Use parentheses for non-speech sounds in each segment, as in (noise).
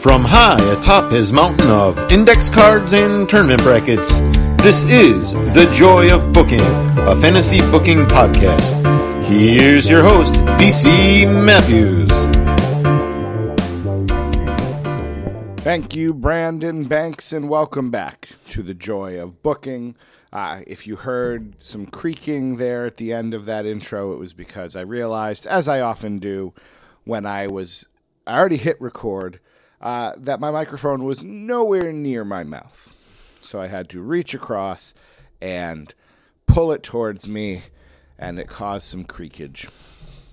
From high atop his mountain of index cards and tournament brackets, this is The Joy of Booking, a fantasy booking podcast. Here's your host, DC Matthews. Thank you, Brandon Banks, and welcome back to The Joy of Booking. Uh, if you heard some creaking there at the end of that intro, it was because I realized, as I often do, when I was I already hit record, uh, that my microphone was nowhere near my mouth. So I had to reach across and pull it towards me, and it caused some creakage.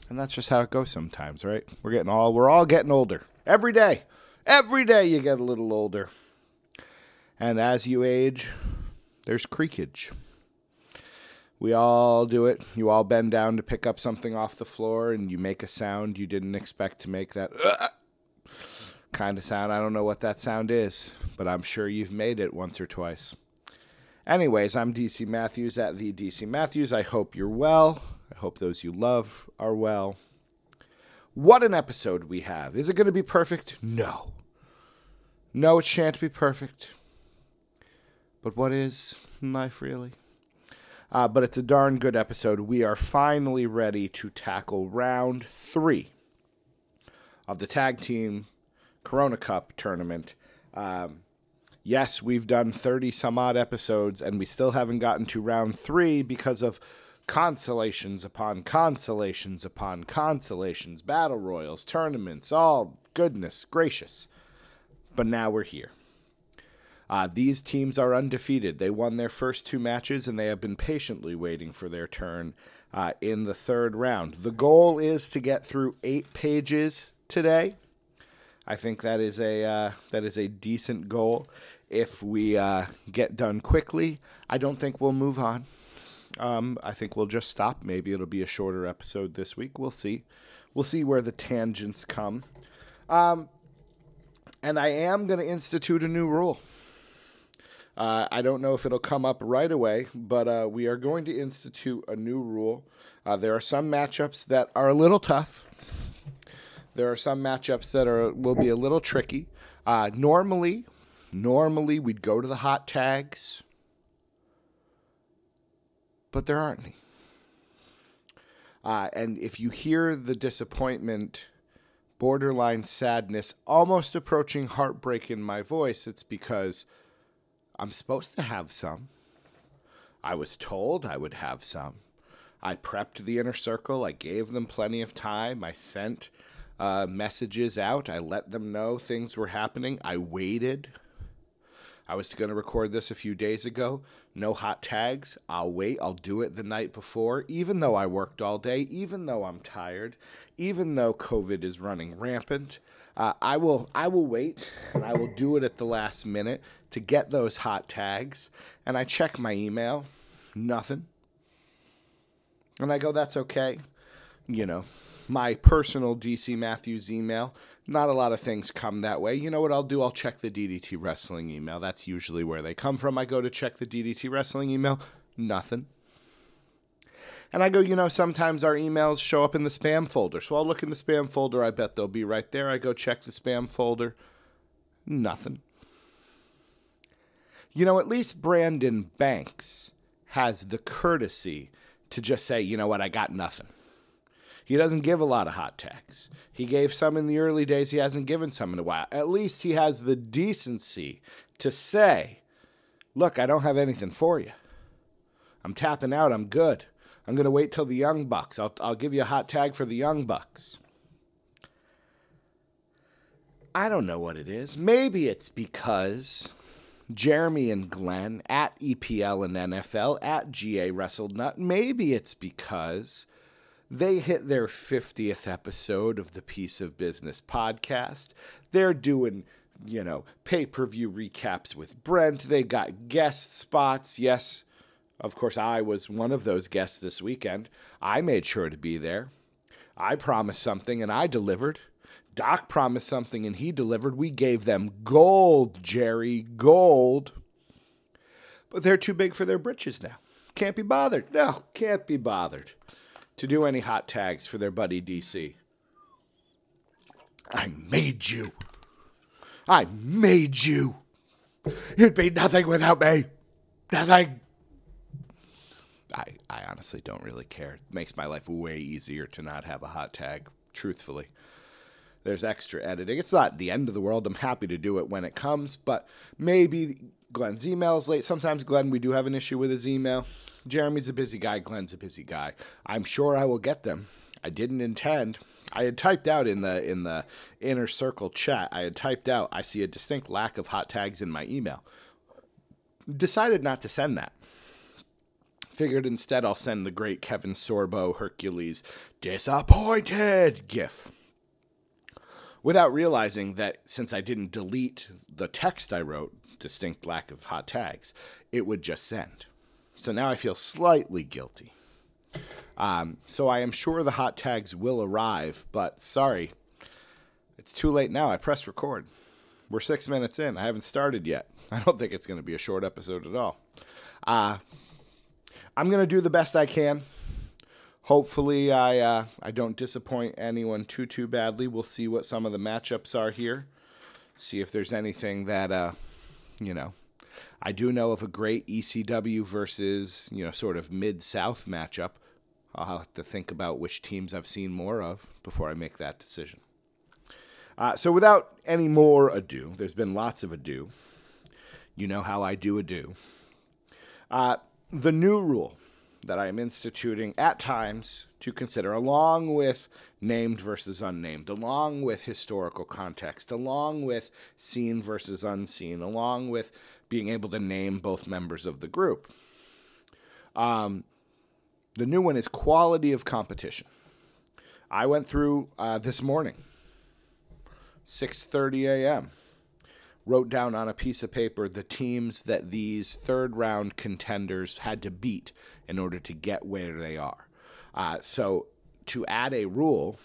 And that's just how it goes sometimes, right? We're getting all we're all getting older every day. Every day you get a little older. And as you age, there's creakage. We all do it. You all bend down to pick up something off the floor and you make a sound you didn't expect to make that kind of sound. I don't know what that sound is, but I'm sure you've made it once or twice. Anyways, I'm DC Matthews at the DC Matthews. I hope you're well. I hope those you love are well. What an episode we have. Is it going to be perfect? No. No, it shan't be perfect. But what is life really? Uh, but it's a darn good episode. We are finally ready to tackle round three of the tag team Corona Cup tournament. Um, yes, we've done 30 some odd episodes, and we still haven't gotten to round three because of consolations upon consolations upon consolations, battle royals, tournaments, all goodness gracious. But now we're here. Uh, these teams are undefeated. They won their first two matches and they have been patiently waiting for their turn uh, in the third round. The goal is to get through eight pages today. I think that is a uh, that is a decent goal. If we uh, get done quickly, I don't think we'll move on. Um, I think we'll just stop. Maybe it'll be a shorter episode this week. We'll see. We'll see where the tangents come. Um, and I am going to institute a new rule. Uh, I don't know if it'll come up right away, but uh, we are going to institute a new rule. Uh, there are some matchups that are a little tough. There are some matchups that are will be a little tricky. Uh, normally, normally we'd go to the hot tags, but there aren't any. Uh, and if you hear the disappointment, borderline sadness, almost approaching heartbreak in my voice, it's because I'm supposed to have some. I was told I would have some. I prepped the inner circle. I gave them plenty of time. I sent uh, messages out. I let them know things were happening. I waited. I was going to record this a few days ago. No hot tags. I'll wait. I'll do it the night before, even though I worked all day, even though I'm tired, even though COVID is running rampant. Uh, I will I will wait and I will do it at the last minute to get those hot tags. And I check my email, nothing. And I go, that's okay. You know, my personal DC Matthews email, not a lot of things come that way. You know what I'll do? I'll check the DDT Wrestling email. That's usually where they come from. I go to check the DDT Wrestling email, nothing. And I go, you know, sometimes our emails show up in the spam folder. So I'll look in the spam folder. I bet they'll be right there. I go check the spam folder. Nothing. You know, at least Brandon Banks has the courtesy to just say, you know what, I got nothing. He doesn't give a lot of hot tags. He gave some in the early days. He hasn't given some in a while. At least he has the decency to say, look, I don't have anything for you. I'm tapping out. I'm good. I'm going to wait till the Young Bucks. I'll, I'll give you a hot tag for the Young Bucks. I don't know what it is. Maybe it's because Jeremy and Glenn at EPL and NFL at GA Wrestled Nut. Maybe it's because they hit their 50th episode of the Piece of Business podcast. They're doing, you know, pay per view recaps with Brent. They got guest spots. Yes, of course, I was one of those guests this weekend. I made sure to be there. I promised something and I delivered. Doc promised something and he delivered. We gave them gold, Jerry, gold. But they're too big for their britches now. Can't be bothered. No, can't be bothered to do any hot tags for their buddy DC. I made you. I made you. You'd be nothing without me. Nothing. I, I honestly don't really care. It makes my life way easier to not have a hot tag, truthfully. There's extra editing. It's not the end of the world. I'm happy to do it when it comes, but maybe Glenn's email is late. Sometimes, Glenn, we do have an issue with his email. Jeremy's a busy guy. Glenn's a busy guy. I'm sure I will get them. I didn't intend. I had typed out in the in the inner circle chat. I had typed out. I see a distinct lack of hot tags in my email. Decided not to send that. Figured instead I'll send the great Kevin Sorbo Hercules disappointed gif. Without realizing that since I didn't delete the text I wrote, distinct lack of hot tags, it would just send. So now I feel slightly guilty. Um, so I am sure the hot tags will arrive, but sorry, it's too late now. I pressed record. We're six minutes in. I haven't started yet. (laughs) I don't think it's going to be a short episode at all. Uh, I'm going to do the best I can. Hopefully, I uh, I don't disappoint anyone too too badly. We'll see what some of the matchups are here. See if there's anything that uh, you know. I do know of a great ECW versus you know sort of mid South matchup. I'll have to think about which teams I've seen more of before I make that decision. Uh, so, without any more ado, there's been lots of ado. You know how I do ado. Uh, the new rule that I am instituting at times to consider, along with named versus unnamed, along with historical context, along with seen versus unseen, along with being able to name both members of the group. Um, the new one is quality of competition. I went through uh, this morning, 6:30 a.m. Wrote down on a piece of paper the teams that these third round contenders had to beat in order to get where they are. Uh, so, to add a rule,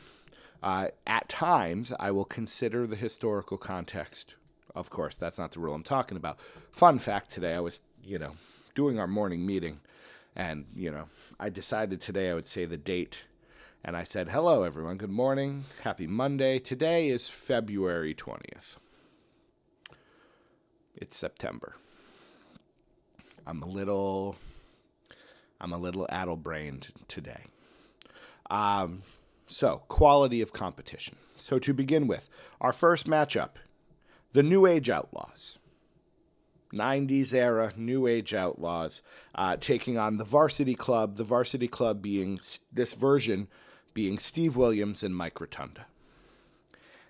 uh, at times I will consider the historical context. Of course, that's not the rule I'm talking about. Fun fact today, I was, you know, doing our morning meeting, and, you know, I decided today I would say the date. And I said, hello, everyone. Good morning. Happy Monday. Today is February 20th. It's September. I'm a little I'm a little addle-brained today. Um, so, quality of competition. So, to begin with, our first matchup the New Age Outlaws. 90s era New Age Outlaws uh, taking on the Varsity Club, the Varsity Club being this version being Steve Williams and Mike Rotunda.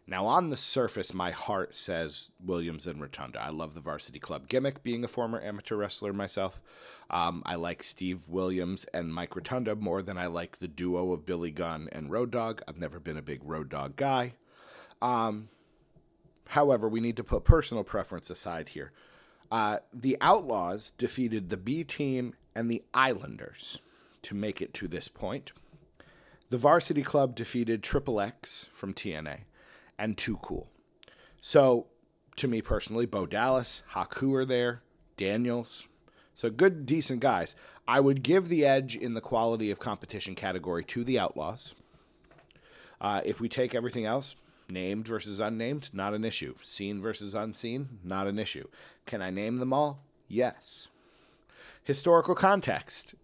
Now, on the surface, my heart says Williams and Rotunda. I love the Varsity Club gimmick, being a former amateur wrestler myself. Um, I like Steve Williams and Mike Rotunda more than I like the duo of Billy Gunn and Road Dog. I've never been a big Road Dog guy. Um, however, we need to put personal preference aside here. Uh, the Outlaws defeated the B Team and the Islanders to make it to this point. The Varsity Club defeated Triple X from TNA and Too Cool. So, to me personally, Bo Dallas, Haku are there, Daniels. So, good, decent guys. I would give the edge in the quality of competition category to the Outlaws. Uh, if we take everything else, named versus unnamed, not an issue. Seen versus unseen, not an issue. Can I name them all? Yes. Historical context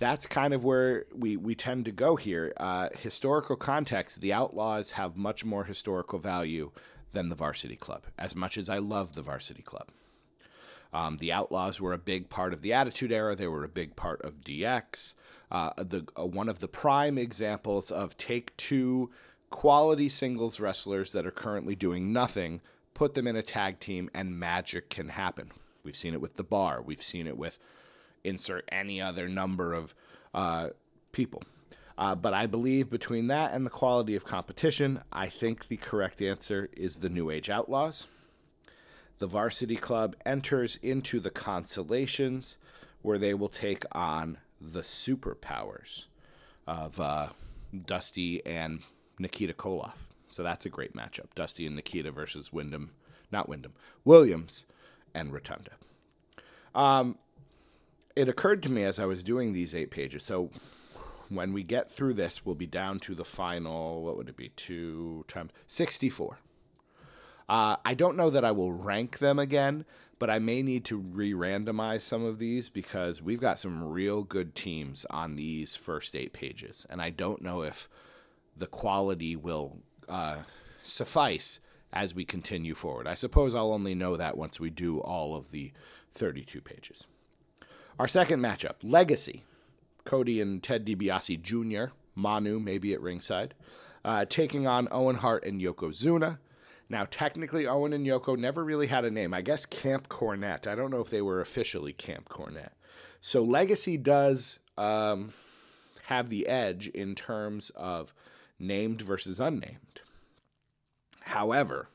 that's kind of where we, we tend to go here. Uh, historical context, the Outlaws have much more historical value than the Varsity Club, as much as I love the Varsity Club. Um, the Outlaws were a big part of the Attitude Era. They were a big part of DX. Uh, the uh, one of the prime examples of take two quality singles wrestlers that are currently doing nothing, put them in a tag team, and magic can happen. We've seen it with the Bar. We've seen it with insert any other number of uh, people. Uh, but I believe between that and the quality of competition, I think the correct answer is the New Age Outlaws. The varsity club enters into the consolations where they will take on the superpowers of uh, Dusty and Nikita Koloff. So that's a great matchup. Dusty and Nikita versus Wyndham, not Wyndham, Williams and Rotunda. Um, it occurred to me as I was doing these eight pages. So when we get through this, we'll be down to the final. What would it be? Two times sixty-four. Uh, I don't know that I will rank them again, but I may need to re randomize some of these because we've got some real good teams on these first eight pages. And I don't know if the quality will uh, suffice as we continue forward. I suppose I'll only know that once we do all of the 32 pages. Our second matchup Legacy. Cody and Ted DiBiase Jr., Manu maybe at ringside, uh, taking on Owen Hart and Yokozuna. Now, technically, Owen and Yoko never really had a name. I guess Camp Cornette. I don't know if they were officially Camp Cornette. So Legacy does um, have the edge in terms of named versus unnamed. However,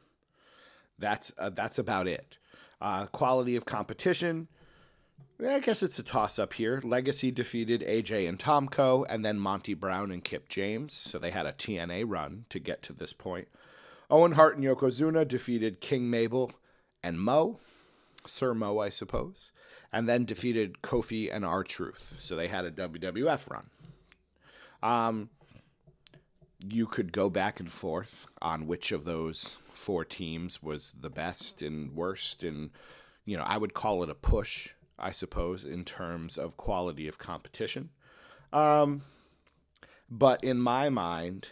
that's uh, that's about it. Uh, quality of competition. I guess it's a toss up here. Legacy defeated AJ and Tomko, and then Monty Brown and Kip James. So they had a TNA run to get to this point. Owen Hart and Yokozuna defeated King Mabel and Mo, Sir Mo, I suppose, and then defeated Kofi and R Truth. So they had a WWF run. Um, you could go back and forth on which of those four teams was the best and worst, and you know I would call it a push, I suppose, in terms of quality of competition. Um, but in my mind,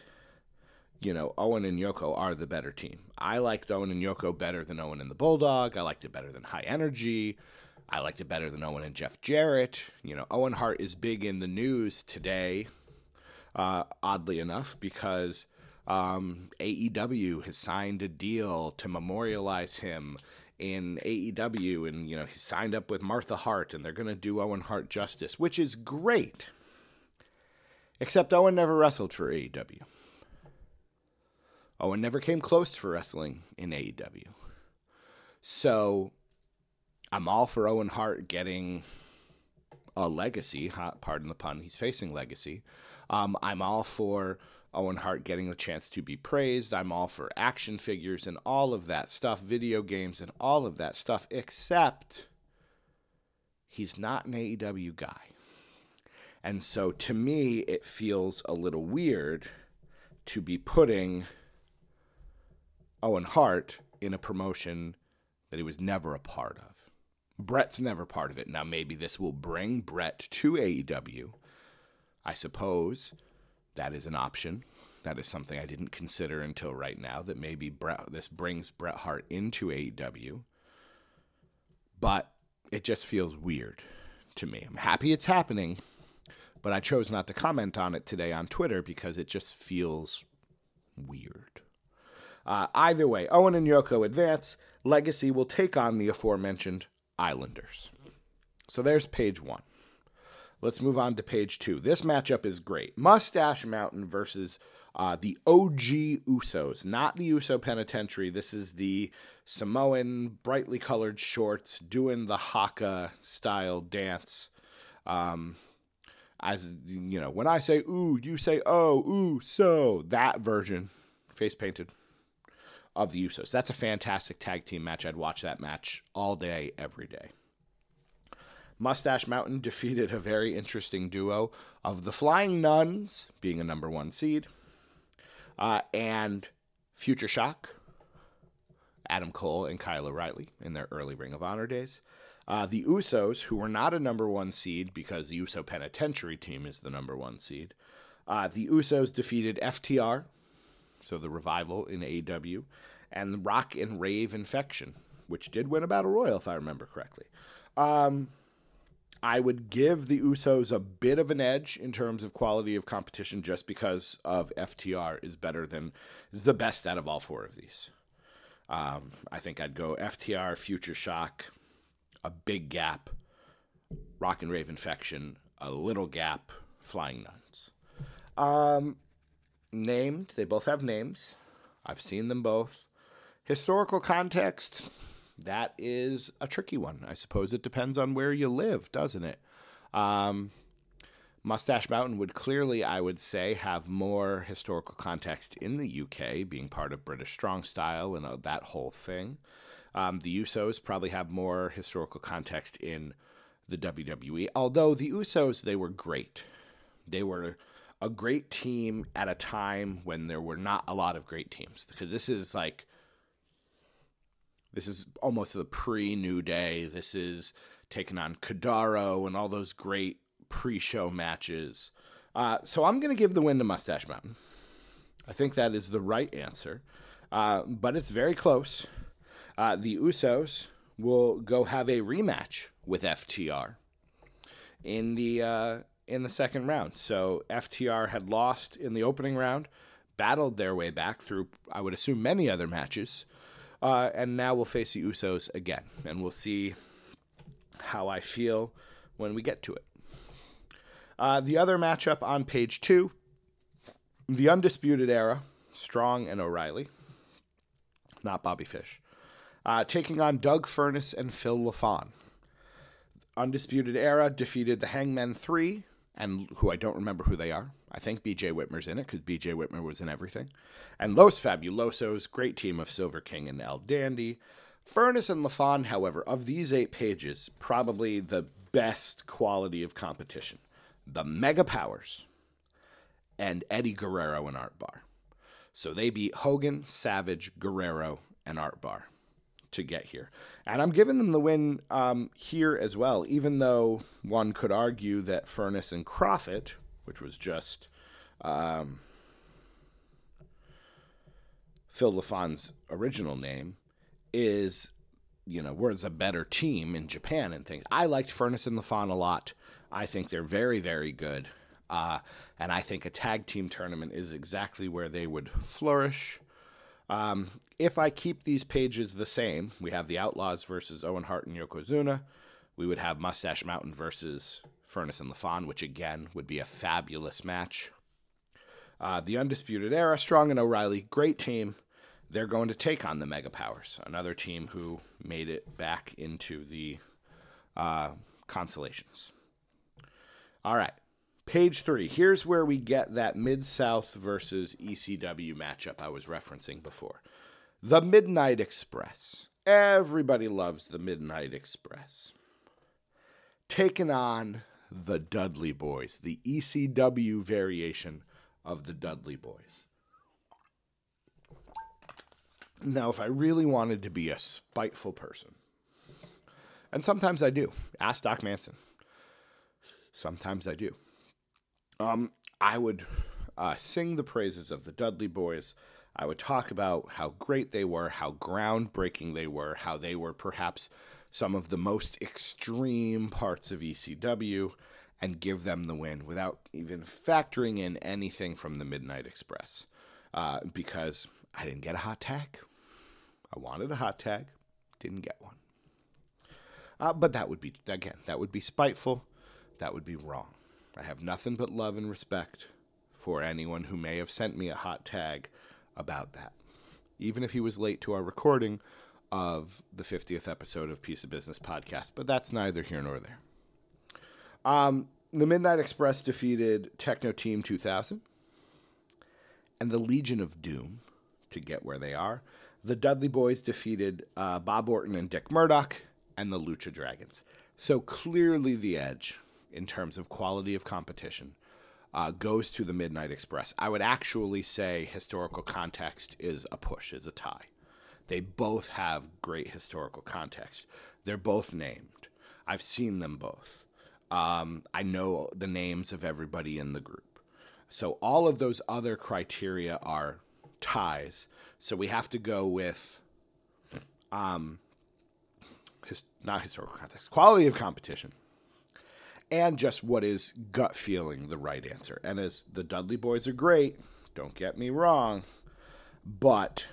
you know, Owen and Yoko are the better team. I liked Owen and Yoko better than Owen and the Bulldog. I liked it better than High Energy. I liked it better than Owen and Jeff Jarrett. You know, Owen Hart is big in the news today, uh, oddly enough, because um, AEW has signed a deal to memorialize him in AEW, and you know he signed up with Martha Hart, and they're going to do Owen Hart justice, which is great. Except Owen never wrestled for AEW. Owen never came close for wrestling in AEW. So I'm all for Owen Hart getting a legacy. Pardon the pun. He's facing legacy. Um, I'm all for Owen Hart getting the chance to be praised. I'm all for action figures and all of that stuff, video games and all of that stuff, except he's not an AEW guy. And so to me, it feels a little weird to be putting Owen Hart in a promotion that he was never a part of. Bret's never part of it. Now, maybe this will bring Bret to AEW. I suppose that is an option. That is something I didn't consider until right now. That maybe this brings Bret Hart into AEW, but it just feels weird to me. I'm happy it's happening, but I chose not to comment on it today on Twitter because it just feels weird. Uh, either way, Owen and Yoko advance. Legacy will take on the aforementioned Islanders. So there's page one. Let's move on to page two. This matchup is great. Mustache Mountain versus uh, the OG Usos, not the Uso Penitentiary. This is the Samoan, brightly colored shorts, doing the haka style dance. Um, as you know, when I say ooh, you say oh, ooh, so that version, face painted, of the Usos. That's a fantastic tag team match. I'd watch that match all day, every day. Mustache Mountain (laughs) defeated a very interesting duo of the Flying Nuns, being a number one seed, uh, and Future Shock, Adam Cole and Kyle O'Reilly in their early Ring of Honor days. Uh, the Usos, who were not a number one seed because the Uso Penitentiary team is the number one seed. Uh, the Usos defeated FTR, so the revival in AEW, and Rock and Rave Infection, which did win a Battle Royal, if I remember correctly. Um, I would give the Usos a bit of an edge in terms of quality of competition just because of FTR is better than is the best out of all four of these. Um, I think I'd go FTR, Future Shock, a big gap, Rock and Rave Infection, a little gap, Flying Nuns. Um, named, they both have names. I've seen them both. Historical context, that is a tricky one. I suppose it depends on where you live, doesn't it? Um, Mustache Mountain would clearly, I would say, have more historical context in the UK, being part of British Strong Style and uh, that whole thing. Um, the Usos probably have more historical context in the WWE, although the Usos, they were great. They were a great team at a time when there were not a lot of great teams, because this is like This is almost the pre New Day. This is taking on Kadaro and all those great pre show matches. Uh, so I'm going to give the win to Mustache Mountain. I think that is the right answer, uh, but it's very close. Uh, the Usos will go have a rematch with FTR in the uh, in the second round. So FTR had lost in the opening round, battled their way back through, I would assume, many other matches, uh, and now we'll face the Usos again, and we'll see how I feel when we get to it. Uh, the other matchup on page two, the Undisputed Era, Strong and O'Reilly, not Bobby Fish, uh, taking on Doug Furnas and Phil LaFon. Undisputed Era defeated the Hangmen 3, and who I don't remember who they are. I think BJ Whitmer's in it because BJ Whitmer was in everything. And Los Fabulosos, great team of Silver King and El Dandy. Furnas and LaFon, however, of these eight pages, probably the best quality of competition. The Mega Powers and Eddie Guerrero and Art Barr. So they beat Hogan, Savage, Guerrero, and Art Barr to get here. And I'm giving them the win um, here as well, even though one could argue that Furnas and Kroffat, which was just um, Phil LaFon's original name, is, you know, was a better team in Japan and things. I liked Furnas and LaFon a lot. I think they're very, very good. Uh, and I think a tag team tournament is exactly where they would flourish. Um, if I keep these pages the same, we have the Outlaws versus Owen Hart and Yokozuna. We would have Mustache Mountain versus Furnas and LaFon, which again would be a fabulous match. Uh, the Undisputed Era, Strong and O'Reilly, great team. They're going to take on the Mega Powers, another team who made it back into the uh, constellations. All right. Page three. Here's where we get that Mid South versus ECW matchup I was referencing before. The Midnight Express. Everybody loves the Midnight Express. Taken on the Dudley Boys, the ECW variation of the Dudley Boys. Now, if I really wanted to be a spiteful person, and sometimes I do, ask Doc Manson. Sometimes I do. Um, I would uh, sing the praises of the Dudley Boys. I would talk about how great they were, how groundbreaking they were, how they were perhaps some of the most extreme parts of ECW, and give them the win without even factoring in anything from the Midnight Express. Uh, because I didn't get a hot tag. I wanted a hot tag, didn't get one. Uh, but that would be, again, that would be spiteful. That would be wrong. I have nothing but love and respect for anyone who may have sent me a hot tag about that. Even if he was late to our recording of the 50th episode of Piece of Business podcast, but that's neither here nor there. Um, the Midnight Express defeated Techno Team 2000 and the Legion of Doom to get where they are. The Dudley Boys defeated uh, Bob Orton and Dick Murdoch and the Lucha Dragons. So clearly the edge in terms of quality of competition uh, goes to the Midnight Express. I would actually say historical context is a push, is a tie. They both have great historical context. They're both named. I've seen them both. Um, I know the names of everybody in the group. So all of those other criteria are ties. So we have to go with um, his, not historical context, quality of competition and just what is gut feeling the right answer. And as the Dudley boys are great, don't get me wrong, but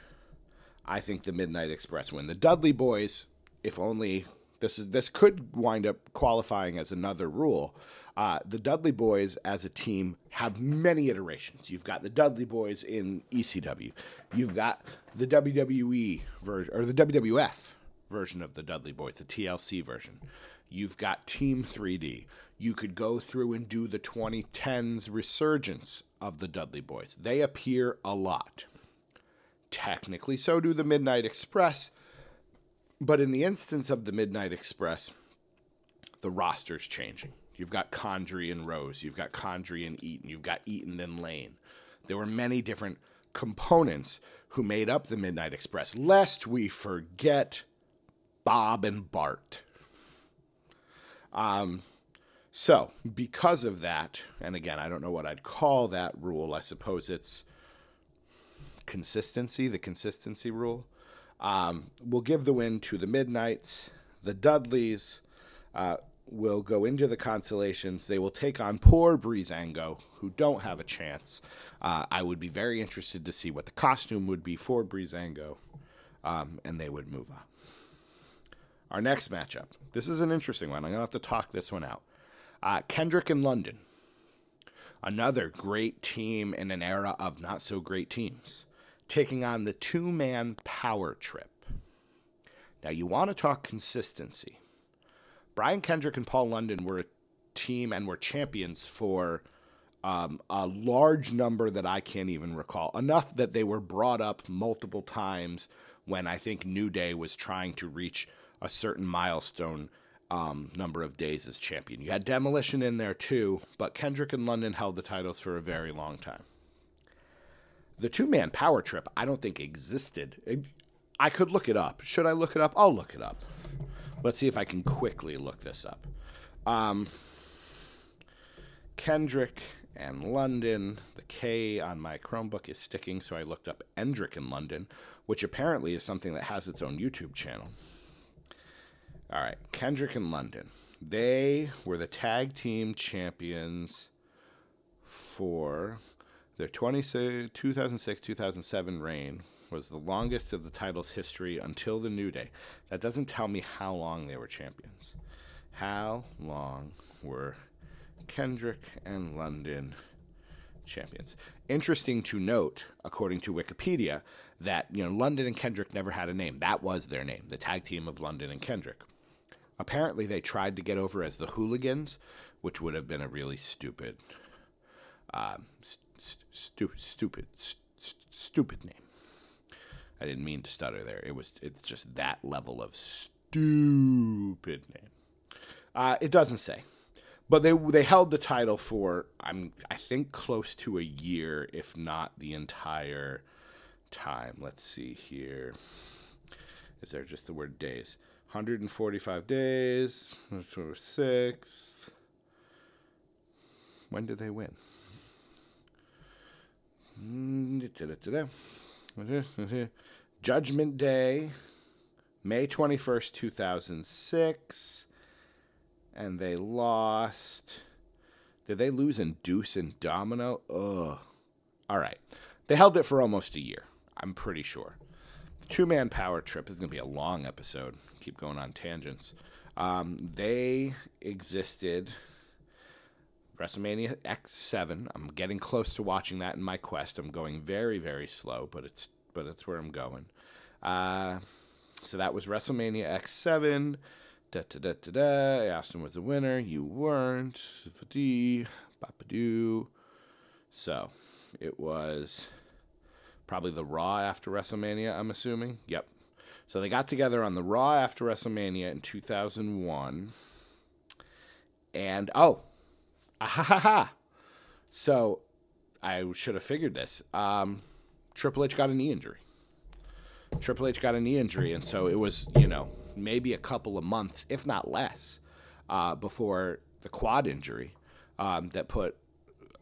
I think the Midnight Express win. The Dudley boys, if only this is this could wind up qualifying as another rule. Uh, the Dudley Boys as a team have many iterations. You've got the Dudley Boys in ECW. You've got the WWE version or the WWF version of the Dudley Boys, the TLC version. You've got Team 3D. You could go through and do the 2010s resurgence of the Dudley Boys. They appear a lot. Technically, so do the Midnight Express. But in the instance of the Midnight Express, the roster's changing. You've got Condrey and Rose. You've got Condrey and Eaton. You've got Eaton and Lane. There were many different components who made up the Midnight Express, lest we forget Bob and Bart. Um, so because of that, and again, I don't know what I'd call that rule. I suppose it's consistency, the consistency rule. Um, we'll give the win to the Midnights, the Dudleys. Uh, will go into the constellations. They will take on poor Breezango, who don't have a chance. Uh, I would be very interested to see what the costume would be for Breezango, um, and they would move on. Our next matchup. This is an interesting one. I'm going to have to talk this one out. Uh, Kendrick and London. Another great team in an era of not so great teams. Taking on the two man power trip. Now, you want to talk consistency. Brian Kendrick and Paul London were a team and were champions for um, a large number that I can't even recall. Enough that they were brought up multiple times when I think New Day was trying to reach a certain milestone um, number of days as champion. You had Demolition in there too, but Kendrick and London held the titles for a very long time. The two man power trip, I don't think existed. I could look it up. Should I look it up? I'll look it up. Let's see if I can quickly look this up. Um, Kendrick and London. The K on my Chromebook is sticking, so I looked up Endrick in London, which apparently is something that has its own YouTube channel. All right, Kendrick and London. They were the tag team champions for their 2006 2007 reign, was the longest of the title's history until the New Day. That doesn't tell me how long they were champions. How long were Kendrick and London champions? Interesting to note, according to Wikipedia, that you know London and Kendrick never had a name. That was their name, the tag team of London and Kendrick. Apparently, they tried to get over as the Hooligans, which would have been a really stupid, uh, st- stu- stupid, st- stupid name. I didn't mean to stutter there. It was it's just that level of stupid name. Uh, it doesn't say, but they they held the title for I'm I think close to a year, if not the entire time. Let's see here. Is there just the word days? 145 days. Six. When did they win? Mm, Judgment Day, May 21st, 2006. And they lost. Did they lose in Deuce and Domino? Ugh. All right. They held it for almost a year, I'm pretty sure. Two man power trip is going to be a long episode. Keep going on tangents. Um, they existed WrestleMania X7. I'm getting close to watching that in my quest. I'm going very, very slow, but it's but it's where I'm going. Uh, so that was WrestleMania X7. Da da da da da. Austin was the winner. You weren't. So it was probably the Raw after WrestleMania. I'm assuming. Yep. So they got together on the Raw after WrestleMania in 2001. And oh, Ah, ha, ha. So I should have figured this. Um, Triple H got a knee injury. Triple H got a knee injury, and so it was, you know, maybe a couple of months, if not less, uh, before the quad injury um, that put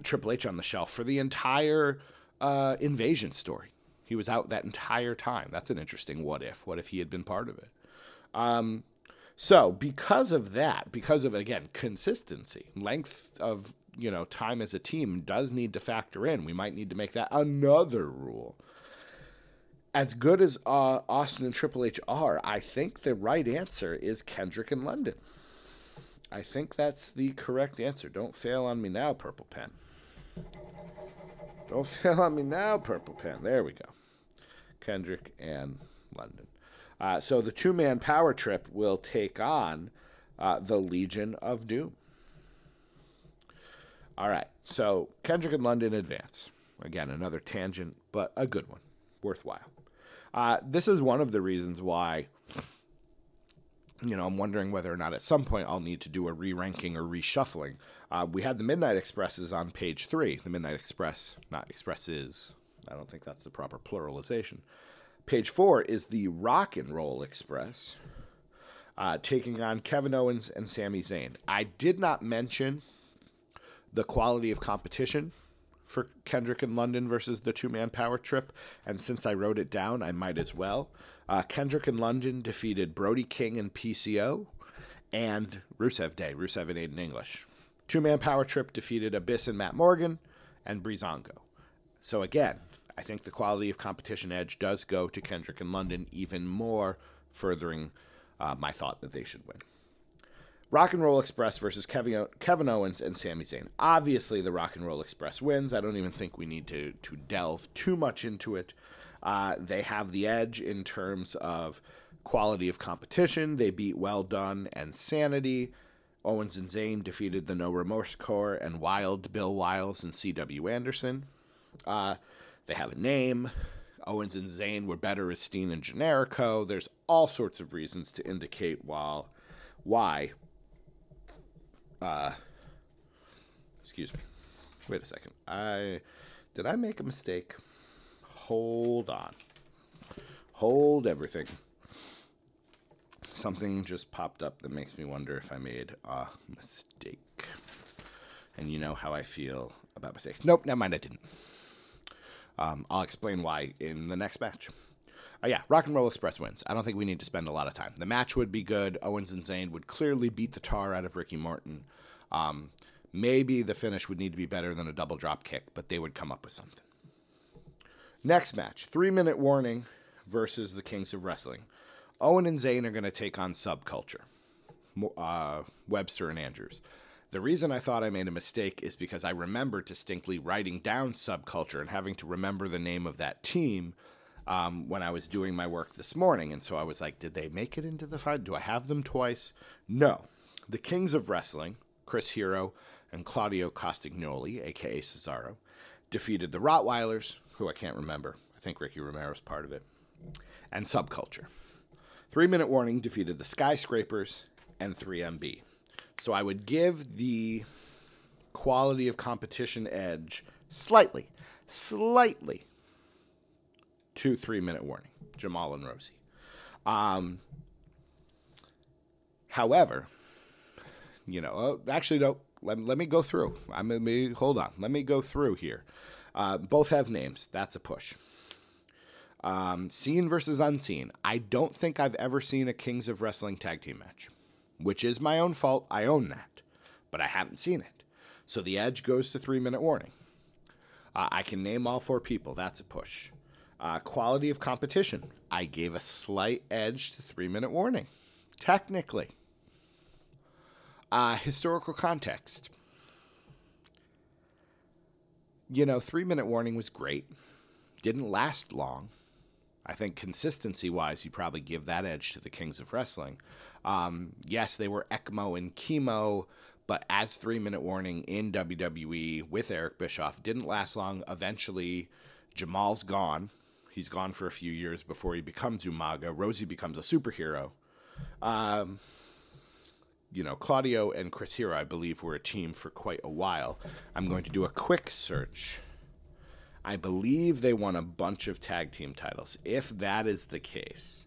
Triple H on the shelf for the entire uh, invasion story. He was out that entire time. That's an interesting what if. What if he had been part of it? Um, so, because of that, because of again consistency, length of you know time as a team does need to factor in. We might need to make that another rule. As good as uh, Austin and Triple H are, I think the right answer is Kendrick and London. I think that's the correct answer. Don't fail on me now, Purple Pen. Don't (laughs) fail on me now, Purple Pen. There we go. Kendrick and London. Uh, so the two man power trip will take on uh, the Legion of Doom. All right. So Kendrick and London advance. Again, another tangent, but a good one, worthwhile. Uh, this is one of the reasons why, you know, I'm wondering whether or not at some point I'll need to do a re ranking or reshuffling. Uh, we had the Midnight Expresses on page three. The Midnight Express, not Expresses. I don't think that's the proper pluralization. Page four is the Rock and Roll Express. uh, taking on Kevin Owens and Sami Zayn. I did not mention the quality of competition for Kendrick and London versus the two man power trip, and since I wrote it down, I might as well. Uh, Kendrick and London defeated Brody King and PCO and Rusev Day, Rusev and Aiden English. Two man power trip defeated Abyss and Matt Morgan and Breezango. So again, I think the quality of competition edge does go to Kendrick and London even more, furthering uh, my thought that they should win. Rock and Roll Express versus Kevin, Kevin Owens and Sami Zayn. Obviously, the Rock and Roll Express wins. I don't even think we need to, to delve too much into it. Uh, they have the edge in terms of quality of competition. They beat Well Dunn and Sanity. Owens and Zayn defeated the No Remorse Corps and Wild Bill Wiles and C.W. Anderson. Uh, they have a name. Owens and Zayn were better as Steen and Generico. There's all sorts of reasons to indicate while, why. Uh, excuse me. Wait a second. I did I make a mistake? Hold on. Hold everything something just popped up that makes me wonder if I made a mistake. And you know how I feel about mistakes. Nope, never mind, I didn't. Um, I'll explain why in the next match. Uh, yeah, Rock and Roll Express wins. I don't think we need to spend a lot of time. The match would be good. Owens and Zayn would clearly beat the tar out of Ricky Morton. Um, maybe the finish would need to be better than a double drop kick, but they would come up with something. Next match, three minute warning versus the Kings of Wrestling. Owen and Zayn are going to take on Subculture, uh, Webster and Andrews. The reason I thought I made a mistake is because I remember distinctly writing down Subculture and having to remember the name of that team um, when I was doing my work this morning. And so I was like, did they make it into the fight? Do I have them twice? No. The Kings of Wrestling, Chris Hero and Claudio Castagnoli, aka Cesaro, defeated the Rottweilers, who I can't remember. I think Ricky Romero's part of it, and Subculture. Three Minute Warning defeated the Skyscrapers and 3MB. So I would give the quality of competition edge slightly, slightly to Three Minute Warning, Jamal and Rosie. Um, however, you know, oh, actually, no, let, let me go through. I'm let me hold on. Let me go through here. Uh, both have names. That's a push. Um, seen versus unseen. I don't think I've ever seen a Kings of Wrestling tag team match, which is my own fault. I own that, but I haven't seen it. So the edge goes to three minute warning. Uh, I can name all four people. That's a push. Uh, quality of competition. I gave a slight edge to three minute warning, technically. Uh, historical context. You know, three minute warning was great. Didn't last long. I think consistency wise, you probably give that edge to the Kings of Wrestling. Um, yes, they were Ekmo and Kimo, but as three minute warning in WWE with Eric Bischoff didn't last long. Eventually, Jamal's gone. He's gone for a few years before he becomes Umaga. Rosie becomes a superhero. Um, you know, Claudio and Chris Hero, I believe, were a team for quite a while. I'm going to do a quick search I believe they won a bunch of tag team titles. If that is the case,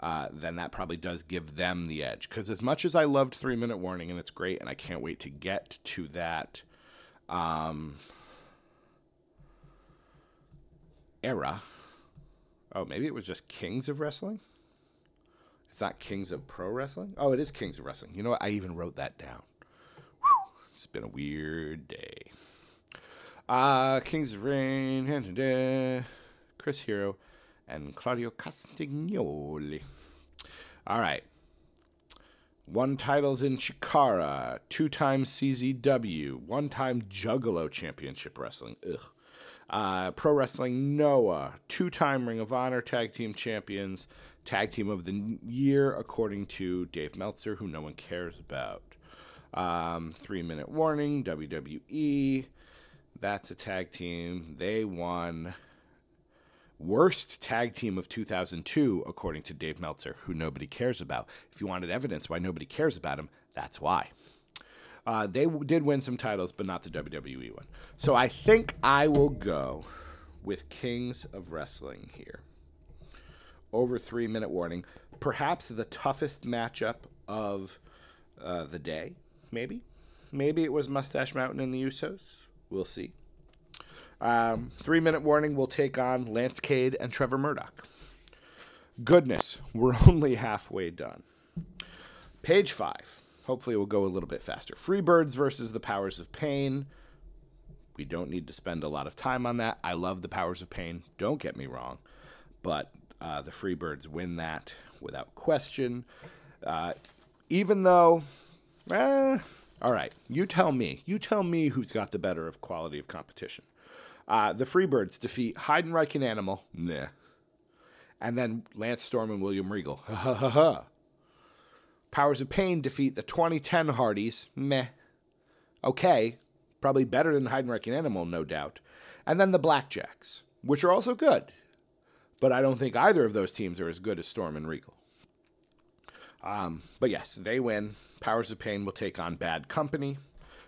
uh, then that probably does give them the edge. Because as much as I loved Three Minute Warning, and it's great, and I can't wait to get to that um, era. Oh, maybe it was just Kings of Wrestling? It's not Kings of Pro Wrestling? Oh, it is Kings of Wrestling. You know what? I even wrote that down. Whew. It's been a weird day. Uh, Kings of Rain, Chris Hero, and Claudio Castagnoli. All right. One titles in Chikara, two times CZW, one time Juggalo Championship Wrestling. Ugh. Uh, Pro Wrestling Noah, two time Ring of Honor Tag Team Champions, Tag Team of the Year, according to Dave Meltzer, who no one cares about. Um, three minute warning, WWE. That's a tag team. They won worst tag team of 2002, according to Dave Meltzer, who nobody cares about. If you wanted evidence why nobody cares about him, that's why. Uh, they w- did win some titles, but not the WWE one. So I think I will go with Kings of Wrestling here. over three minute warning. Perhaps the toughest matchup of uh, the day, maybe. Maybe it was Mustache Mountain and the Usos. We'll see. Um, three minute warning We'll take on Lance Cade and Trevor Murdoch. Goodness, we're (laughs) only halfway done. Page five. Hopefully, it will go a little bit faster. Freebirds versus the Powers of Pain. We don't need to spend a lot of time on that. I love the Powers of Pain. Don't get me wrong, but uh, the Freebirds win that without question. Uh, even though, eh, all right, you tell me. You tell me who's got the better of quality of competition. Uh, the Freebirds defeat Heidenreich and Animal. Nah. And then Lance Storm and William Regal. Ha ha ha ha. Powers of Pain defeat the 2010 Hardys. Meh. Okay. Probably better than Heidenreich and Animal, no doubt. And then the Blackjacks, which are also good. But I don't think either of those teams are as good as Storm and Regal. Um, but yes, they win. Powers of Pain will take on Bad Company.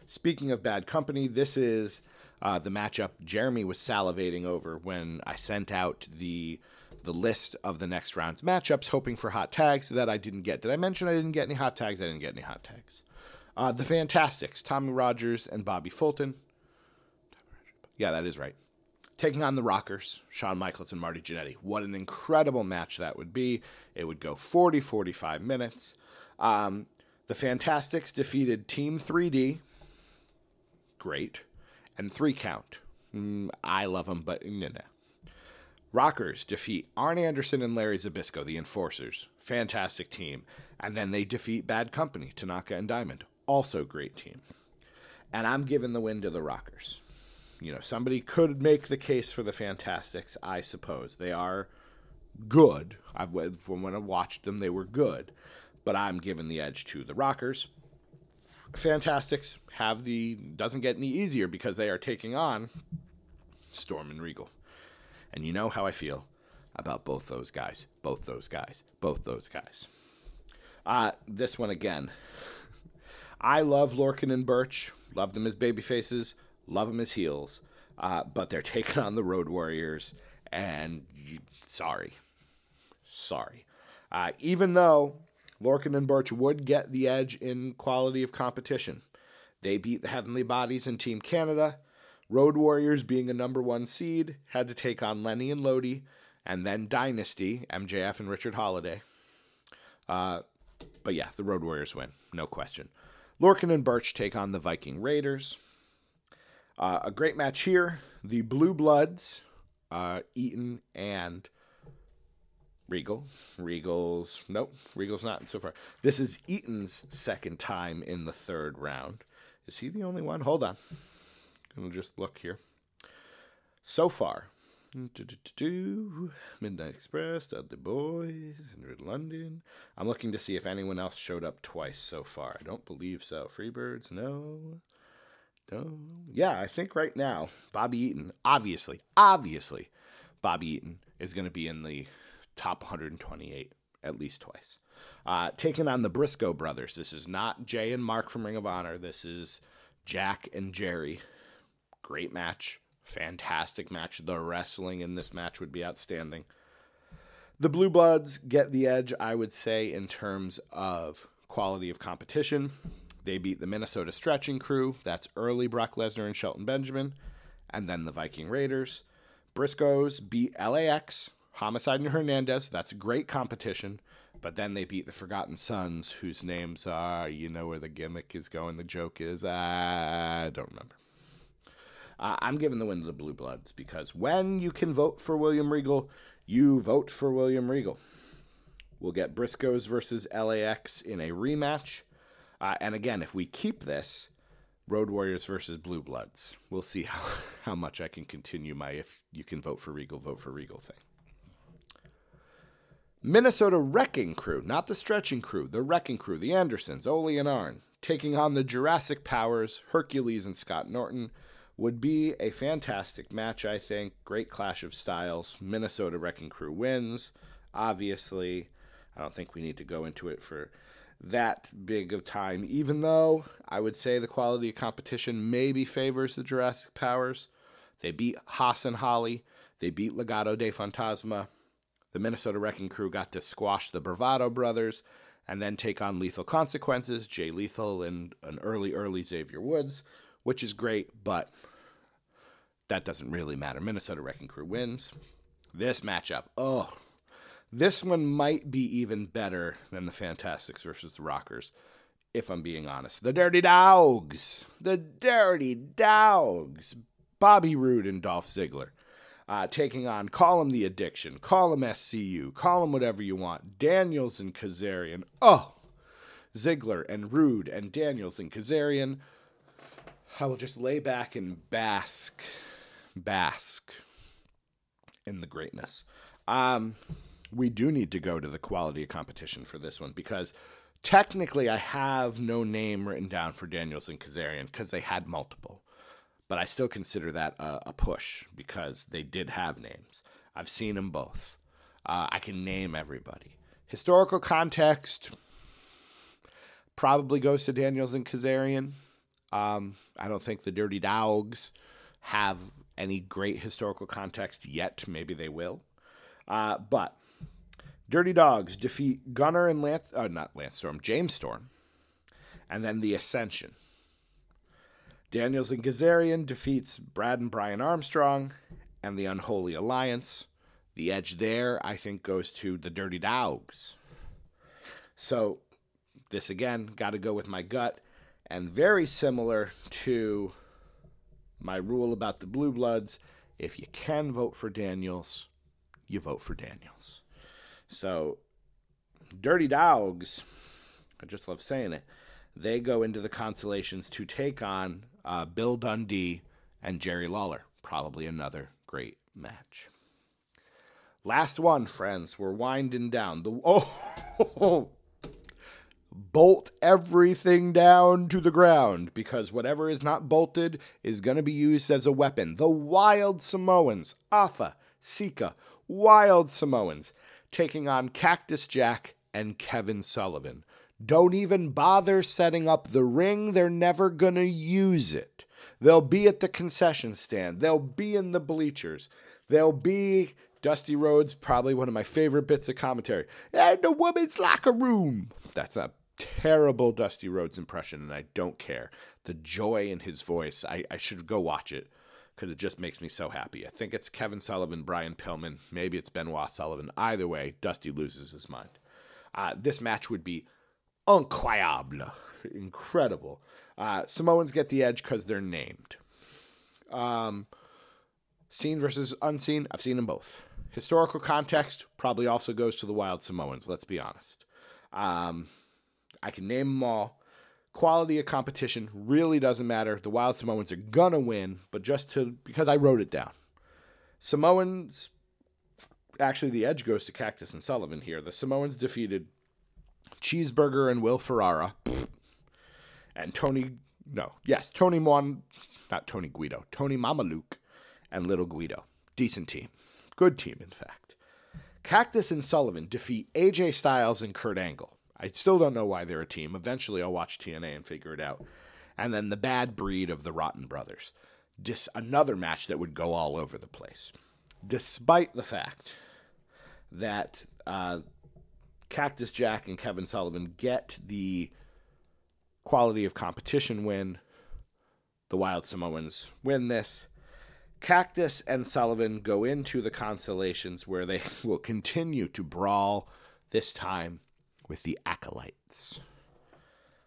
Speaking of Bad Company, this is uh, the matchup Jeremy was salivating over when I sent out the the list of the next round's matchups, hoping for hot tags that I didn't get. Did I mention I didn't get any hot tags? I didn't get any hot tags. Uh, the Fantastics, Tommy Rogers and Bobby Fulton. Yeah, that is right. Taking on the Rockers, Shawn Michaels and Marty Jannetty. What an incredible match that would be. It would go 40, 45 minutes. Um, the Fantastics defeated Team 3D. Great. And three count. Mm, I love them, but no, no. Rockers defeat Arn Anderson and Larry Zbyszko, the Enforcers. Fantastic team. And then they defeat Bad Company, Tanaka and Diamond. Also great team. And I'm giving the win to the Rockers. You know, somebody could make the case for the Fantastics, I suppose. They are good. I've, when I watched them, they were good. But I'm giving the edge to the Rockers. Fantastics have the doesn't get any easier because they are taking on Storm and Regal. And you know how I feel about both those guys. Both those guys. Both those guys. Uh, this one again. I love Lorcan and Burch. Love them as baby faces. Love them as heels. Uh, but they're taking on the Road Warriors. And sorry. Sorry. Uh, even though Lorcan and Burch would get the edge in quality of competition, they beat the Heavenly Bodies in Team Canada. Road Warriors, being a number one seed, had to take on Lenny and Lodi, and then Dynasty, MJF and Richard Holliday. Uh, but yeah, the Road Warriors win, no question. Lorcan and Burch take on the Viking Raiders. Uh, a great match here. The Blue Bloods, uh, Eaton and Regal. Regal's nope. Regal's not so far. This is Eaton's second time in the third round. Is he the only one? Hold on. Gonna just look here. So far, Midnight Express, Dudley Boys, Hundred London. I'm looking to see if anyone else showed up twice so far. I don't believe so. Freebirds, no. No. Yeah, I think right now, Bobby Eaton, obviously, obviously, Bobby Eaton is going to be in the top 128 at least twice. Uh, taking on the Briscoe brothers. This is not Jay and Mark from Ring of Honor. This is Jack and Jerry Great match. Fantastic match. The wrestling in this match would be outstanding. The Blue Bloods get the edge, I would say, in terms of quality of competition. They beat the Minnesota Stretching Crew. That's early Brock Lesnar and Shelton Benjamin. And then the Viking Raiders. Briscoes beat LAX, Homicide and Hernandez. That's great competition. But then they beat the Forgotten Sons, whose names are, you know where the gimmick is going, the joke is, I don't remember. Uh, I'm giving the win to the Blue Bloods because when you can vote for William Regal, you vote for William Regal. We'll get Briscoes versus LAX in a rematch. Uh, and again, if we keep this, Road Warriors versus Blue Bloods. We'll see how, (laughs) how much I can continue my if you can vote for Regal, vote for Regal thing. Minnesota Wrecking Crew, not the Stretching Crew, the Wrecking Crew, the Andersons, Ole and Arn, taking on the Jurassic Powers, Hercules and Scott Norton would be a fantastic match, I think. Great clash of styles. Minnesota Wrecking Crew wins. Obviously, I don't think we need to go into it for that big of time, even though I would say the quality of competition maybe favors the Jurassic Powers. They beat Haas and Holly. They beat Legado de Fantasma. The Minnesota Wrecking Crew got to squash the Bravado brothers and then take on Lethal Consequences, Jay Lethal, and an early, early Xavier Woods, which is great, but that doesn't really matter. Minnesota Wrecking Crew wins. This matchup, oh, this one might be even better than the Fantastics versus the Rockers, if I'm being honest. The Dirty Dogs, the Dirty Dogs, Bobby Roode and Dolph Ziggler. Uh, taking on, call him the addiction, call him SCU, call him whatever you want. Daniels and Kazarian. Oh, Ziggler and Roode and Daniels and Kazarian. I will just lay back and bask, bask in the greatness. Um, we do need to go to the quality of competition for this one because technically I have no name written down for Daniels and Kazarian because they had multiple. But I still consider that a, a, push because they did have names. I've seen them both. Uh, I can name everybody. Historical context probably goes to Daniels and Kazarian. Um, I don't think the Dirty Dogs have any great historical context yet. Maybe they will. Uh, but Dirty Dogs defeat Gunner and Lance, uh, not Lance Storm, James Storm, and then the Ascension. Daniels and Kazarian defeats Brad and Brian Armstrong and the Unholy Alliance. The edge there, I think, goes to the Dirty Dogs. So, this again, got to go with my gut, and very similar to my rule about the Blue Bloods if you can vote for Daniels, you vote for Daniels. So, Dirty Dogs, I just love saying it, they go into the constellations to take on uh, Bill Dundee and Jerry Lawler. Probably another great match. Last one, friends. We're winding down. The (laughs) oh, bolt everything down to the ground because whatever is not bolted is going to be used as a weapon. The Wild Samoans, Afa, Sika, Wild Samoans taking on Cactus Jack and Kevin Sullivan. Don't even bother setting up the ring, they're never going to use it. They'll be at the concession stand, they'll be in the bleachers, they'll be. Dusty Rhodes, probably one of my favorite bits of commentary. And the women's locker room. That's a terrible Dusty Rhodes impression, and I don't care. The joy in his voice, I, I should go watch it because it just makes me so happy. I think it's Kevin Sullivan, Brian Pillman, maybe it's Benoit Sullivan. Either way, Dusty loses his mind. Uh, this match would be incroyable, incredible. Uh, Samoans get the edge because they're named. Um, seen versus unseen, I've seen them both. Historical context probably also goes to the Wild Samoans. Let's be honest. Um, I can name them all quality of competition really doesn't matter. The Wild Samoans are gonna win, but just to because I wrote it down. Samoans actually the edge goes to Cactus and Sullivan here. The Samoans defeated Cheeseburger and Will Ferrara and Tony no, yes, Tony Mon not Tony Guido, Tony Mamaluke and Little Guido. Decent team. Good team, in fact. Cactus and Sullivan defeat AJ Styles and Kurt Angle. I still don't know why they're a team. Eventually, I'll watch TNA and figure it out. And then the bad breed of the Rotten Brothers. Just another match that would go all over the place. Despite the fact that uh, Cactus Jack and Kevin Sullivan get the quality of competition win, the Wild Samoans win this. Cactus and Sullivan go into the constellations where they (laughs) will continue to brawl, this time with the Acolytes.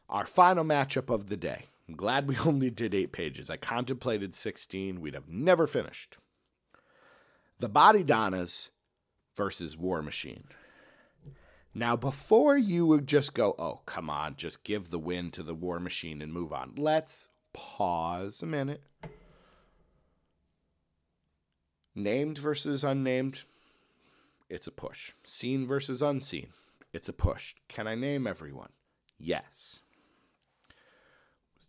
Our final matchup of the day. I'm glad we (laughs) only did eight pages. I contemplated 16. We'd have never finished. The Bodydonnas versus War Machine. Now, before you would just go, oh, come on, just give the win to the War Machine and move on, let's pause a minute. Named versus unnamed, it's a push. Seen versus unseen, it's a push. Can I name everyone? Yes.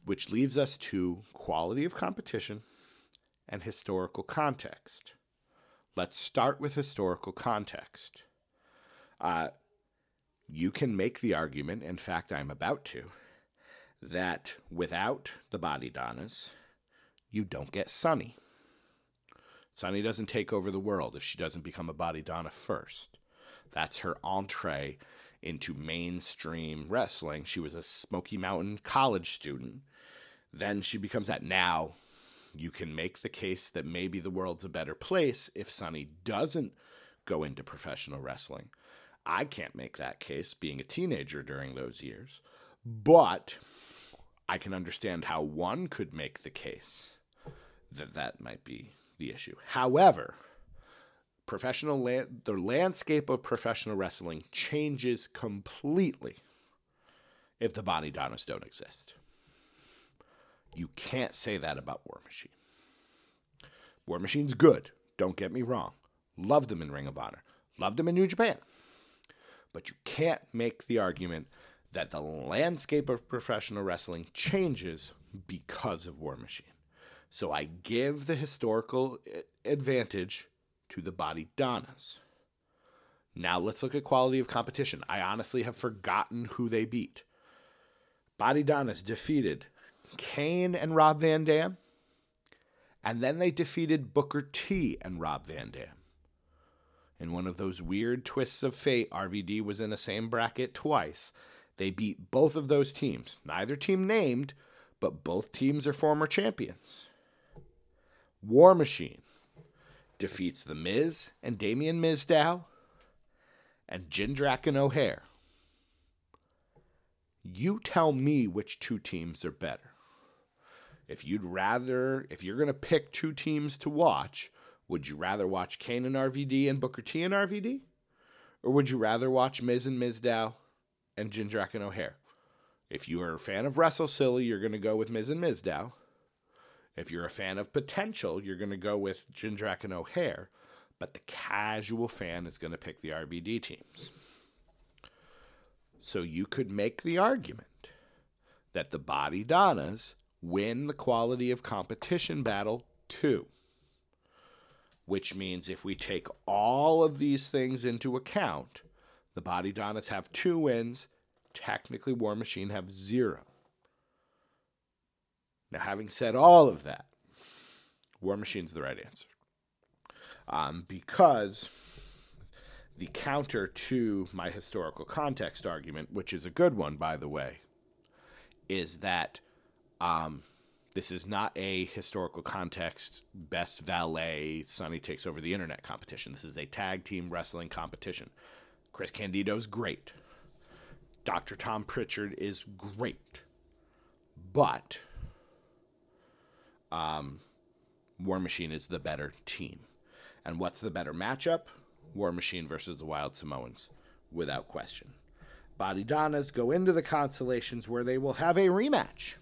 Which leaves us to quality of competition and historical context. Let's start with historical context. Uh, you can make the argument, in fact, I'm about to, that without the Bodydonnas, you don't get Sunny. Sunny doesn't take over the world if she doesn't become a Bodydonna first. That's her entree into mainstream wrestling. She was a Smoky Mountain college student. Then she becomes that. Now, you can make the case that maybe the world's a better place if Sunny doesn't go into professional wrestling. I can't make that case being a teenager during those years, but I can understand how one could make the case that that might be the issue. However, professional the landscape of professional wrestling changes completely if the body donnas don't exist. You can't say that about War Machine. War Machine's good, don't get me wrong. Love them in Ring of Honor. Love them in New Japan. But you can't make the argument that the landscape of professional wrestling changes because of War Machine. So I give the historical eh, advantage to the Body Donnas. Now let's look at quality of competition. I honestly have forgotten who they beat. Body Donnas defeated Kane and Rob Van Dam, and then they defeated Booker T and Rob Van Dam. In one of those weird twists of fate, RVD was in the same bracket twice. They beat both of those teams. Neither team named, but both teams are former champions. War Machine defeats The Miz and Damien Mizdow and Jindrak and O'Hare. You tell me which two teams are better. If you'd rather, if you're going to pick two teams to watch, would you rather watch Kane and RVD and Booker T and RVD? Or would you rather watch Miz and Mizdow and Jindrak and O'Hare? If you are a fan of Wrestle Silly, you're going to go with Miz and Mizdow. If you're a fan of potential, you're going to go with Jindrak and O'Hare, But the casual fan is going to pick the RVD teams. So you could make the argument that the Body Donnas win the quality of competition battle too which means if we take all of these things into account, the Body Donnas have two wins. Technically, War Machine have zero. Now, having said all of that, War Machine's the right answer. Um, because the counter to my historical context argument, which is a good one, by the way, is that um, this is not a historical context, best valet, Sunny takes over the internet competition. This is a tag team wrestling competition. Chris Candido's great. Dr. Tom Pritchard is great. But um, War Machine is the better team. And what's the better matchup? War Machine versus the Wild Samoans, without question. Body Donnas go into the constellations where they will have a rematch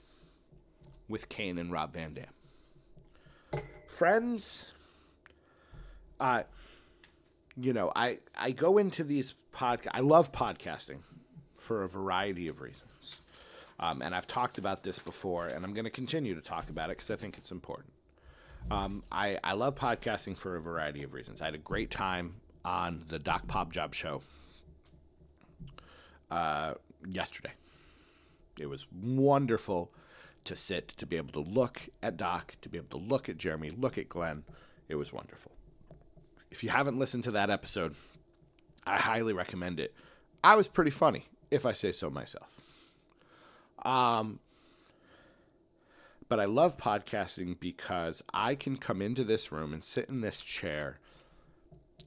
with Kane and Rob Van Dam. Friends, uh, you know, I, I go into these podcast. I love podcasting for a variety of reasons. Um, and I've talked about this before, and I'm going to continue to talk about it because I think it's important. Um, I, I love podcasting for a variety of reasons. I had a great time on the Doc Pop Job show uh, yesterday. It was wonderful to sit, to be able to look at Doc, to be able to look at Jeremy, look at Glenn. It was wonderful. If you haven't listened to that episode, I highly recommend it. I was pretty funny, if I say so myself. Um, but I love podcasting because I can come into this room and sit in this chair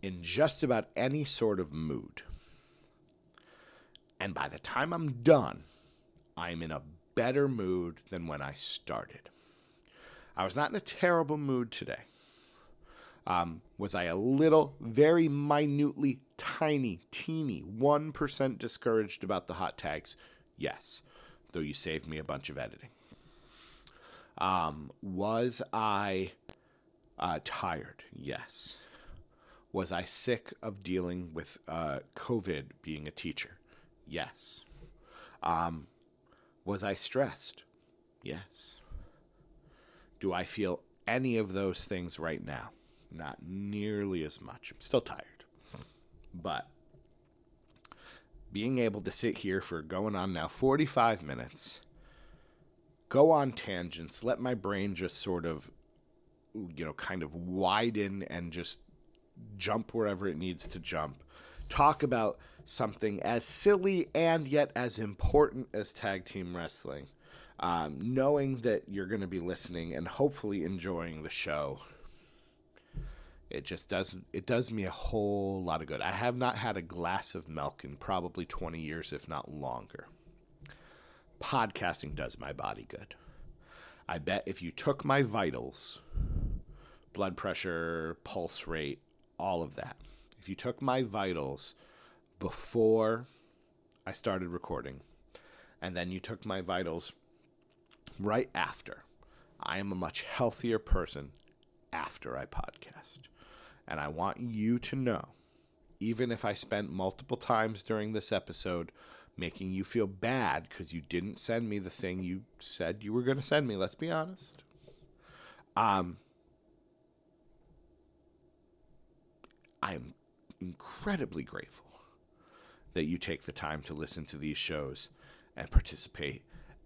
in just about any sort of mood. And by the time I'm done, I'm in a better mood than when I started. I was not in a terrible mood today. Um, was I a little, very minutely, tiny, teeny, 1% discouraged about the hot tags? Yes, though you saved me a bunch of editing. Um, was I uh, tired? Yes. Was I sick of dealing with uh, COVID being a teacher? Yes. Um, was I stressed? Yes. Do I feel any of those things right now? Not nearly as much. I'm still tired. But being able to sit here for going on now 45 minutes, go on tangents, let my brain just sort of, you know, kind of widen and just jump wherever it needs to jump, talk about something as silly and yet as important as tag team wrestling. Um, knowing that you're going to be listening and hopefully enjoying the show it just does it does me a whole lot of good. I have not had a glass of milk in probably 20 years if not longer. Podcasting does my body good. I bet if you took my vitals, blood pressure, pulse rate, all of that. If you took my vitals before I started recording and then you took my vitals right after, I am a much healthier person after I podcast. And I want you to know, even if I spent multiple times during this episode making you feel bad because you didn't send me the thing you said you were going to send me, let's be honest. Um, I am incredibly grateful that you take the time to listen to these shows and participate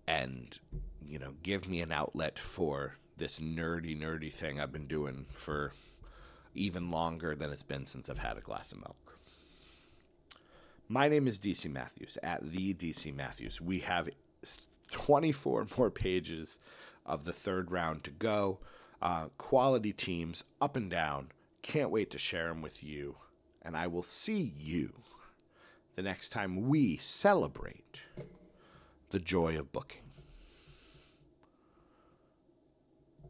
and you know give me an outlet for this nerdy nerdy thing I've been doing for even longer than it's been since I've had a glass of milk. My name is DC Matthews at the DC Matthews. We have 24 more pages of the third round to go. Uh, quality teams up and down. Can't wait to share them with you. And I will see you the next time we celebrate the joy of booking.